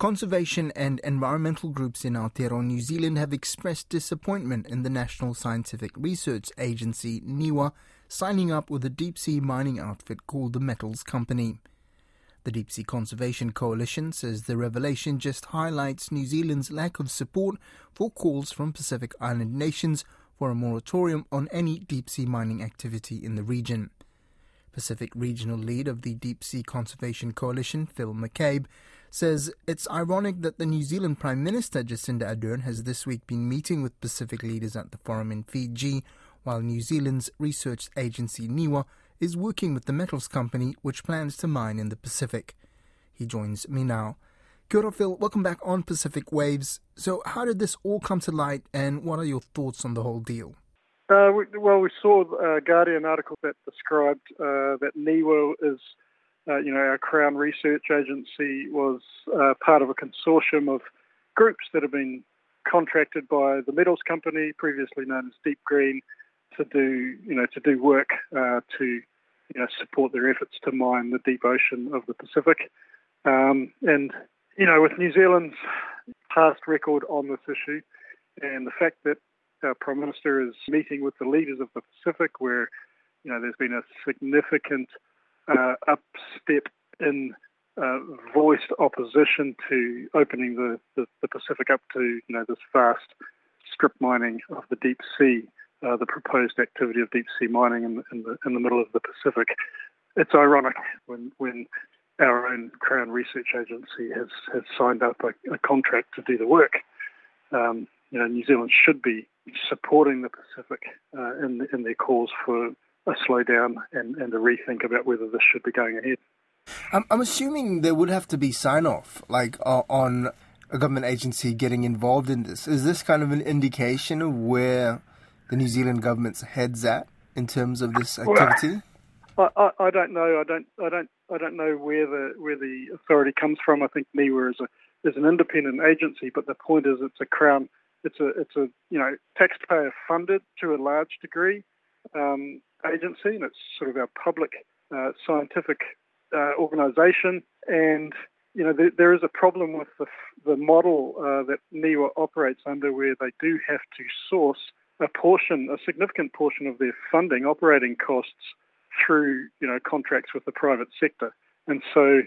Conservation and environmental groups in Aotearoa, New Zealand have expressed disappointment in the National Scientific Research Agency, NIWA, signing up with a deep sea mining outfit called the Metals Company. The Deep Sea Conservation Coalition says the revelation just highlights New Zealand's lack of support for calls from Pacific Island nations for a moratorium on any deep sea mining activity in the region. Pacific Regional Lead of the Deep Sea Conservation Coalition, Phil McCabe, says it's ironic that the New Zealand Prime Minister Jacinda Ardern has this week been meeting with Pacific leaders at the forum in Fiji, while New Zealand's research agency NIWA is working with the metals company which plans to mine in the Pacific. He joins me now. Kia ora, Phil. Welcome back on Pacific Waves. So, how did this all come to light, and what are your thoughts on the whole deal? Uh, we, well, we saw a Guardian article that described uh, that NIWA is uh, you know, our Crown Research Agency was uh, part of a consortium of groups that have been contracted by the metals company, previously known as Deep Green, to do, you know, to do work uh, to, you know, support their efforts to mine the deep ocean of the Pacific. Um, and, you know, with New Zealand's past record on this issue, and the fact that our Prime Minister is meeting with the leaders of the Pacific, where, you know, there's been a significant uh, upstep in uh, voiced opposition to opening the, the, the, Pacific up to you know this vast strip mining of the deep sea, uh, the proposed activity of deep sea mining in, in, the in the middle of the Pacific. It's ironic when when our own Crown Research Agency has has signed up a, a contract to do the work. Um, you know, New Zealand should be supporting the Pacific uh, in in their calls for a slowdown and, and a rethink about whether this should be going ahead. I'm, I'm assuming there would have to be sign off, like uh, on a government agency getting involved in this. Is this kind of an indication of where the New Zealand government's heads at in terms of this activity? Well, I, I, I, don't know. I don't. I don't. I don't know where the where the authority comes from. I think NIWA is a is an independent agency, but the point is, it's a crown. It's a it's a you know taxpayer funded to a large degree. Um, agency, and it's sort of our public uh, scientific uh, organisation. And you know, there, there is a problem with the, the model uh, that NIWA operates under, where they do have to source a portion, a significant portion of their funding, operating costs, through you know contracts with the private sector, and so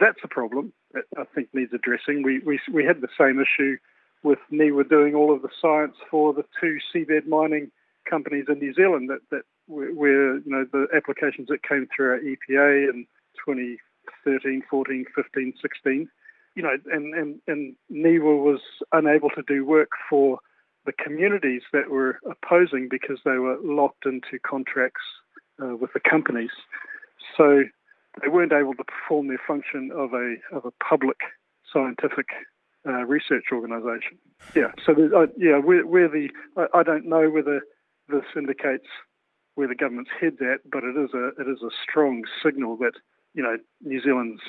that's a problem that I think needs addressing. We we we had the same issue with NIWA doing all of the science for the two seabed mining companies in New Zealand that, that where, you know the applications that came through our EPA in 2013, 14, 15, 16, you know, and and and NIWA was unable to do work for the communities that were opposing because they were locked into contracts uh, with the companies. So they weren't able to perform their function of a of a public scientific uh, research organisation. Yeah. So uh, yeah, we're, we're the I, I, don't know whether this indicates where the government's head's at, but it is a it is a strong signal that you know New Zealand's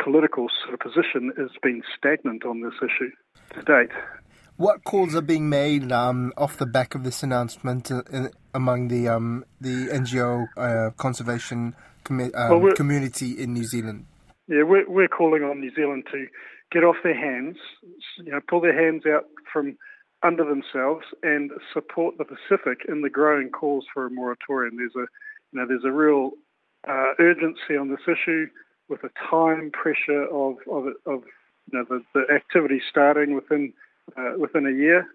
political sort of position has been stagnant on this issue to date. What calls are being made um, off the back of this announcement uh, in, among the um, the NGO uh, conservation um, well, community in New Zealand? Yeah, we're, we're calling on New Zealand to get off their hands, you know, pull their hands out from under themselves and support the Pacific in the growing calls for a moratorium. There's a, you know, there's a real uh, urgency on this issue with a time pressure of of, of you know, the, the activity starting within uh, within a year,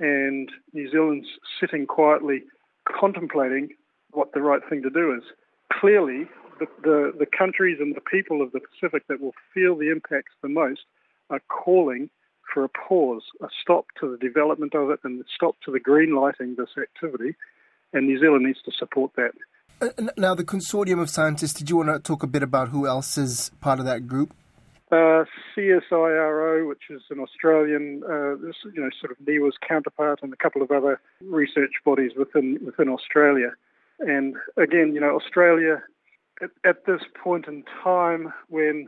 and New Zealand's sitting quietly contemplating what the right thing to do is. Clearly, the, the, the countries and the people of the Pacific that will feel the impacts the most are calling for a pause, a stop to the development of it, and a stop to the green lighting this activity. And New Zealand needs to support that. Uh, now, the consortium of scientists, did you want to talk a bit about who else is part of that group? Uh, CSIRO, which is an Australian, uh, you know, sort of NIWA's counterpart, and a couple of other research bodies within within Australia. And again, you know, Australia at, at this point in time, when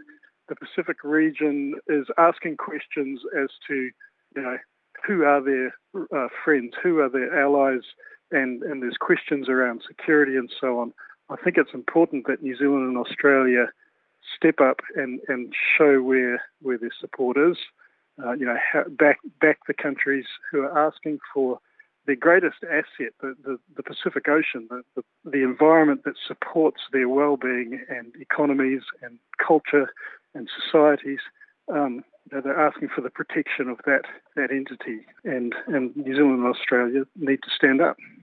the Pacific region is asking questions as to, you know, who are their uh, friends, who are their allies, and, and there's questions around security and so on. I think it's important that New Zealand and Australia step up and, and show where where their support is. Uh, you know, back back the countries who are asking for their greatest asset, the, the, the Pacific Ocean, the, the, the, environment that supports their well-being and economies and culture and societies. Um, they're asking for the protection of that that entity, and and New Zealand and Australia need to stand up.